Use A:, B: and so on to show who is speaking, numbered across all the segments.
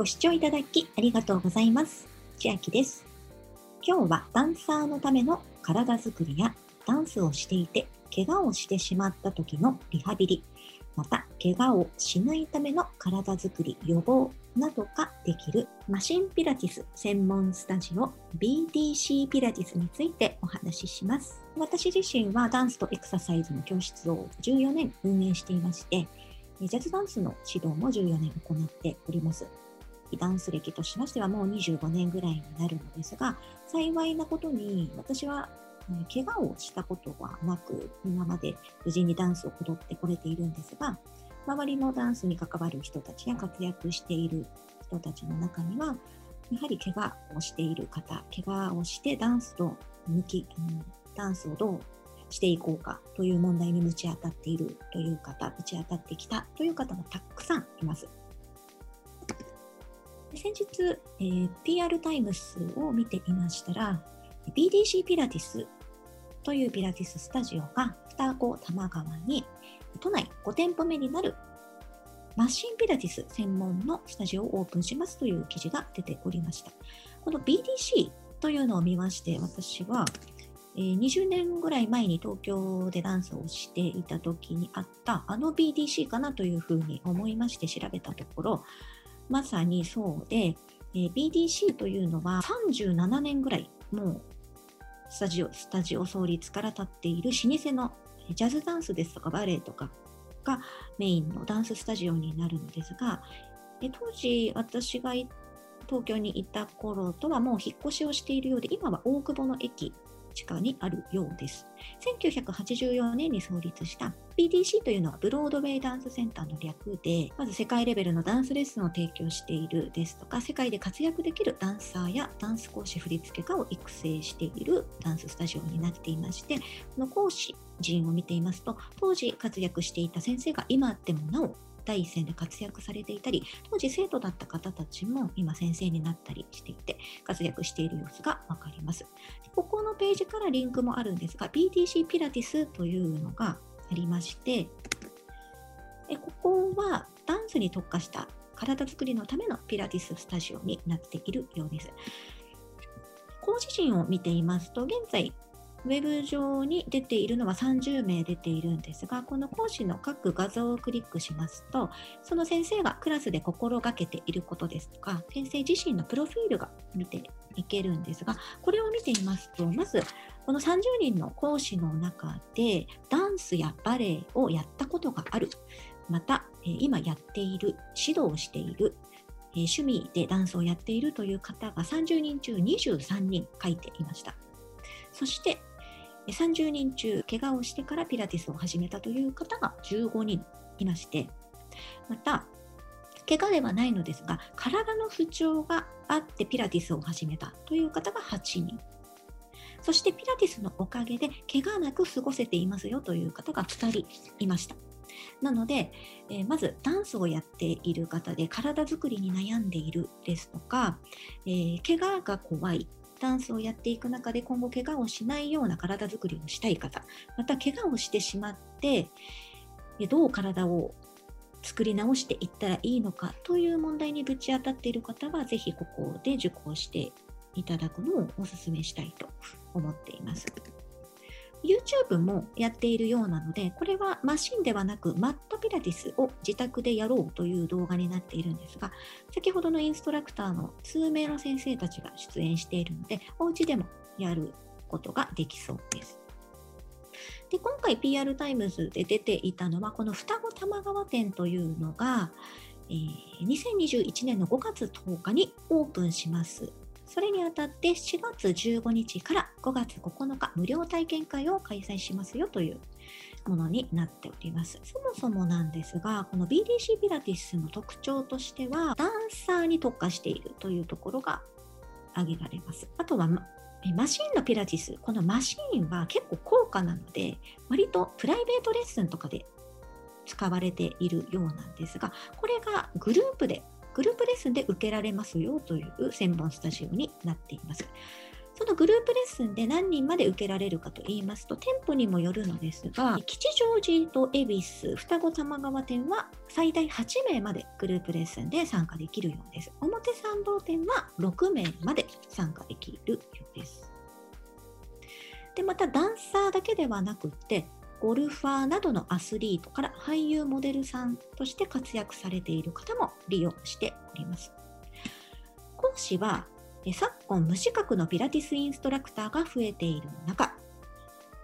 A: ご視聴いただきありがとうございます。千秋です。今日はダンサーのための体づくりやダンスをしていて怪我をしてしまった時のリハビリ、また怪我をしないための体づくり予防などができるマシンピラティス専門スタジオ BDC ピラティスについてお話しします。私自身はダンスとエクササイズの教室を14年運営していまして、ジャズダンスの指導も14年行っております。ダンス歴としましてはもう25年ぐらいになるのですが、幸いなことに私はえ怪我をしたことはなく、今まで無事にダンスを踊ってこれているんですが、周りのダンスに関わる人たちや活躍している人たちの中には、やはり怪我をしている方、怪我をしてダンスと向き、ダンスをどうしていこうかという問題にぶち当たっているという方、ぶち当たってきたという方もたくさんいます。先日、えー PR タイムスを見ていましたら、BDC ピラティスというピラティススタジオが双子玉川に都内5店舗目になるマシンピラティス専門のスタジオをオープンしますという記事が出ておりました。この BDC というのを見まして、私は、えー20年ぐらい前に東京でダンスをしていた時にあったあの BDC かなというふうに思いまして調べたところ、まさにそうで、えー BDC というのは37年ぐらいもうスタジオスタジオ創立から立っている老舗のジャズダンスですとかバレエとかがメインのダンススタジオになるのですが、え当時私が東京にいた頃とはもう引っ越しをしているようで、今は大久保の駅地下にあるようです。1984年に創立した BDC というのはブロードウェイダンスセンターの略で、まず世界レベルのダンスレッスンを提供しているですとか、世界で活躍できるダンサーやダンス講師、振付家を育成しているダンススタジオになっていまして、この講師陣を見ていますと、当時活躍していた先生が今でもなお第一線で活躍されていたり、当時生徒だった方たちも今先生になったりしていて、活躍している様子がわかります。ページからリンクもあるんですが、BTC ピラティスというのがありまして、えここはダンスに特化した体作りのためのピラティススタジオになっているようです。講師陣を見ていますと、現在、ウェブ上に出ているのは30名出ているんですが、この講師の各画像をクリックしますと、その先生がクラスで心がけていることですとか、先生自身のプロフィールが見ていけるんですが、これを見ていますと、まず、この30人の講師の中で、ダンスやバレエをやったことがある、また、今やっている、指導している、趣味でダンスをやっているという方が30人中23人書いていました。そして、30人中、怪我をしてからピラティスを始めたという方が15人いまして、また、怪我ではないのですが、体の不調があってピラティスを始めたという方が8人。そしてピラティスのおかげで怪我なく過ごせていますよという方が2人いました。なので、えまずダンスをやっている方で体作りに悩んでいるですとか、えー怪我が怖い、ダンスをやっていく中で今後怪我をしないような体づくりをしたい方、また怪我をしてしまって、どう体を作り直していったらいいのかという問題にぶち当たっている方は、是非ここで受講していただくのをお勧めしたいと思っています。YouTube もやっているようなので、これはマシンではなくマットピラティスを自宅でやろうという動画になっているんですが、先ほどのインストラクターの数名の先生たちが出演しているので、お家でもやることができそうです。で今回 PR タイムズで出ていたのは、この双子玉川店というのが、えー2021年の5月10日にオープンします。それにあたって4月15日から5月9日無料体験会を開催しますよというものになっております。そもそもなんですが、この BDC ピラティスの特徴としては、ダンサーに特化しているというところが挙げられます。あとは、まマシンのピラティス、このマシンは結構高価なので、割とプライベートレッスンとかで使われているようなんですが、これがグループで、グループレッスンで受けられますよという専門スタジオになっています。このグループレッスンで何人まで受けられるかと言いますと、店舗にもよるのですが、吉祥寺と恵比寿、双子玉川店は最大8名までグループレッスンで参加できるようです。表参道店は6名まで参加できるようです。で、またダンサーだけではなくって、ゴルファーなどのアスリートから俳優モデルさんとして活躍されている方も利用しております。講師は昨今無資格のピラティスインストラクターが増えている中、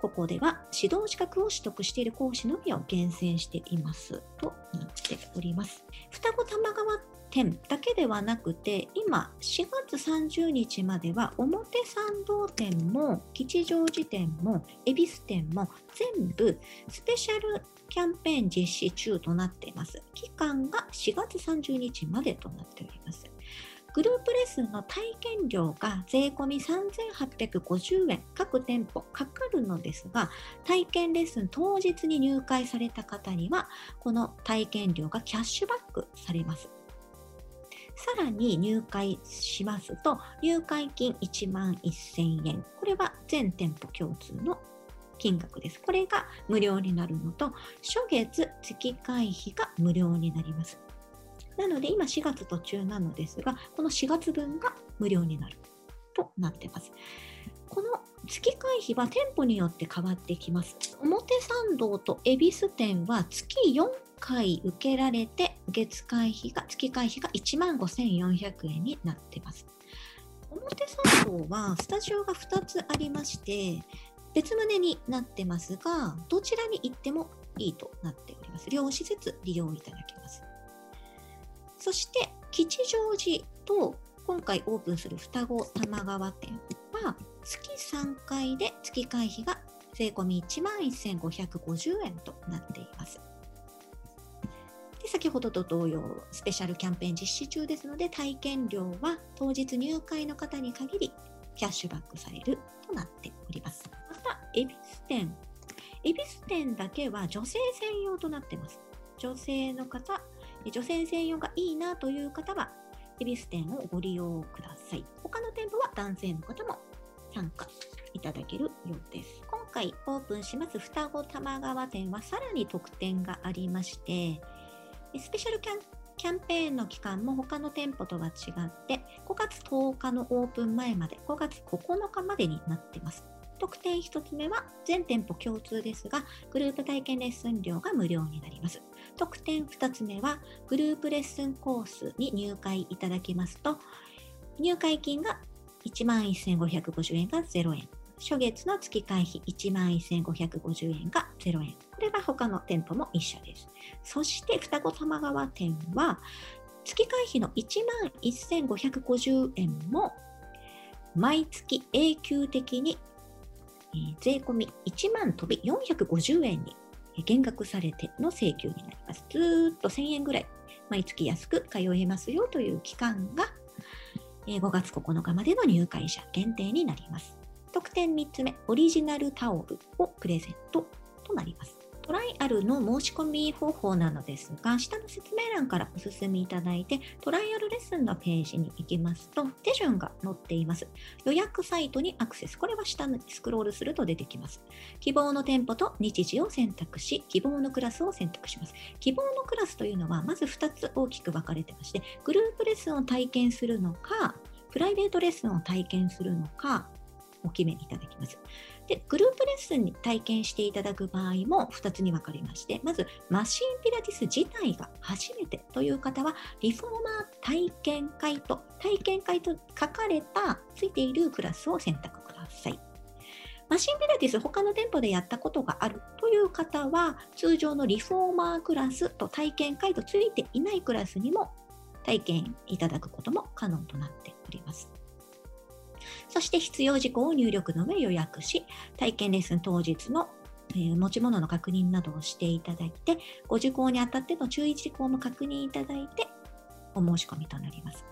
A: ここでは指導資格を取得している講師のみを厳選していますとなっております。双子玉川店だけではなくて、今4月30日までは表参道店も吉祥寺店も恵比寿店も全部スペシャルキャンペーン実施中となっています。期間が4月30日までとなっております。グループレッスンの体験料が税込み3850円各店舗かかるのですが体験レッスン当日に入会された方にはこの体験料がキャッシュバックされますさらに入会しますと入会金1万1000円これは全店舗共通の金額です。これが無料になるのと、初月月会費が無料になります。なので今4月途中なのですが、この4月分が無料になるとなってます。この月会費は店舗によって変わってきます。表参道と恵比寿店は月4回受けられて月会費が月会費が1万5400円になってます。表参道はスタジオが2つありまして別棟になってますがどちらに行ってもいいとなっております。両施設利用いただけます。そして吉祥寺と今回オープンする双子玉川店は月3回で月会費が税込1万1550円となっています。で先ほどと同様、スペシャルキャンペーン実施中ですので、体験料は当日入会の方に限りキャッシュバックされるとなっております。また、恵比寿店。恵比寿店だけは女性専用となっています。女性の方、女性専用がいいなという方は、恵比寿店をご利用ください。他の店舗は男性の方も参加いただけるようです。今回オープンします双子玉川店はさらに特典がありまして、スペシャルキャンペーンの期間も他の店舗とは違って5月10日のオープン前まで5月9日までになっています。特典1つ目は全店舗共通ですがグループ体験レッスン料が無料になります。特典2つ目は、グループレッスンコースに入会いただきますと、入会金が11,550円が0円。初月の月会費11,550円が0円。これは他の店舗も一緒です。そして双子玉川店は月会費の11,550円も毎月永久的に税込み1万飛び450円に減額されての請求になります。ずっと1000円ぐらい毎月安く通えますよという期間が5月9日までの入会者限定になります。特典3つ目、オリジナルタオルをプレゼントとなります。トライアルの申し込み方法なのですが、下の説明欄からお進みいただいて、トライアルレッスンのページに行きますと、手順が載っています。予約サイトにアクセス。これは下にスクロールすると出てきます。希望の店舗と日時を選択し、希望のクラスを選択します。希望のクラスというのは、まず2つ大きく分かれてまして、グループレッスンを体験するのか、プライベートレッスンを体験するのか、お決めいただきます。で、グループレッスンに体験していただく場合も2つに分かれまして、まずマシンピラティス自体が初めてという方は、リフォーマー体験会と体験会と書かれたついているクラスを選択ください。マシンピラティス他の店舗でやったことがあるという方は、通常のリフォーマークラスと体験会とついていないクラスにも体験いただくことも可能となっております。そして必要事項を入力の上予約し、体験レッスン当日の持ち物の確認などをしていただいて、ご受講にあたっての注意事項も確認いただいて、お申し込みとなります。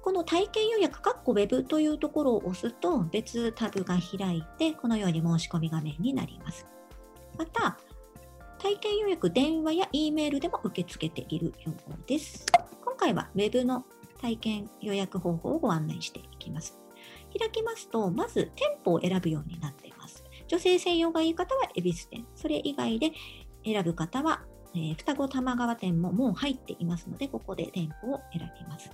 A: この体験予約、カッコ Web というところを押すと別タブが開いて、このように申し込み画面になります。また、体験予約、電話や E メールでも受け付けているようです。今回は Web の体験予約方法をご案内していきます。開きますと、まず店舗を選ぶようになっています。女性専用がいい方は恵比寿店、それ以外で選ぶ方は、えー双子玉川店ももう入っていますので、ここで店舗を選びます。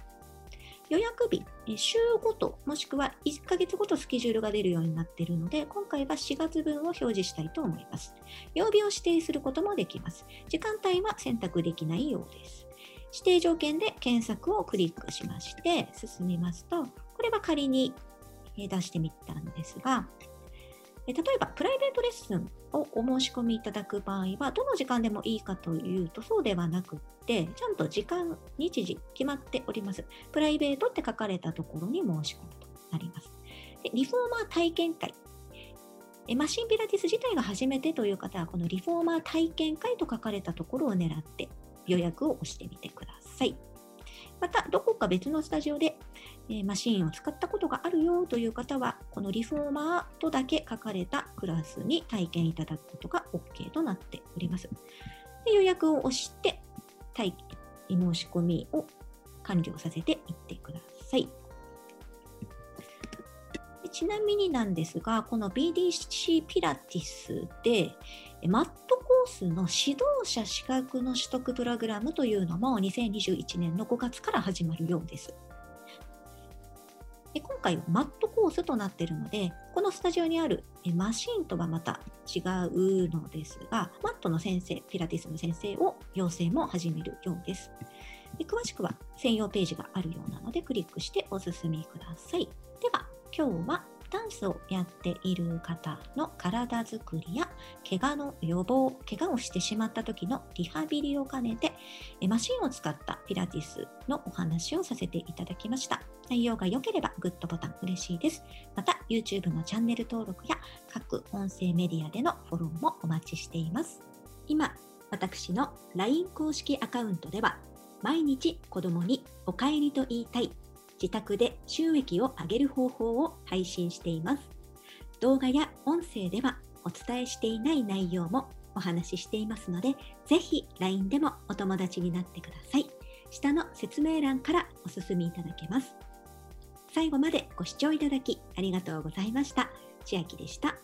A: 予約日、え週ごと、もしくは1ヶ月ごとスケジュールが出るようになっているので、今回は4月分を表示したいと思います。曜日を指定することもできます。時間帯は選択できないようです。指定条件で検索をクリックしまして進みますと、これは仮に出してみたんですが、例えばプライベートレッスンをお申し込みいただく場合は、どの時間でもいいかというと、そうではなくって、ちゃんと時間、日時決まっております。プライベートって書かれたところに申し込むとなります。でリフォーマー体験会。マシンピラティス自体が初めてという方は、このリフォーマー体験会と書かれたところを狙って予約を押してみてください。また、どこか別のスタジオで、えーマシンを使ったことがあるよという方は、このリフォーマーとだけ書かれたクラスに体験いただくことが OK となっております。で予約を押して、体申し込みを完了させていってください。ちなみになんですが、この BDC ピラティスで、マットコースの指導者資格の取得プログラムというのも2021年の5月から始まるようです。で今回はマットコースとなっているので、このスタジオにあるマシンとはまた違うのですが、マットの先生、ピラティスの先生を養成も始めるようです。で詳しくは専用ページがあるようなので、クリックしてお進みください。では、今日はダンスをやっている方の体づくりや怪我の予防、怪我をしてしまった時のリハビリを兼ねて、えマシンを使ったピラティスのお話をさせていただきました。内容が良ければグッドボタン嬉しいです。また YouTube のチャンネル登録や各音声メディアでのフォローもお待ちしています。今、私の LINE 公式アカウントでは毎日子供にお帰りと言いたい自宅で収益を上げる方法を配信しています。動画や音声ではお伝えしていない内容もお話ししていますので、ぜひ LINE でもお友達になってください。下の説明欄からお進みいただけます。最後までご視聴いただきありがとうございました。千秋でした。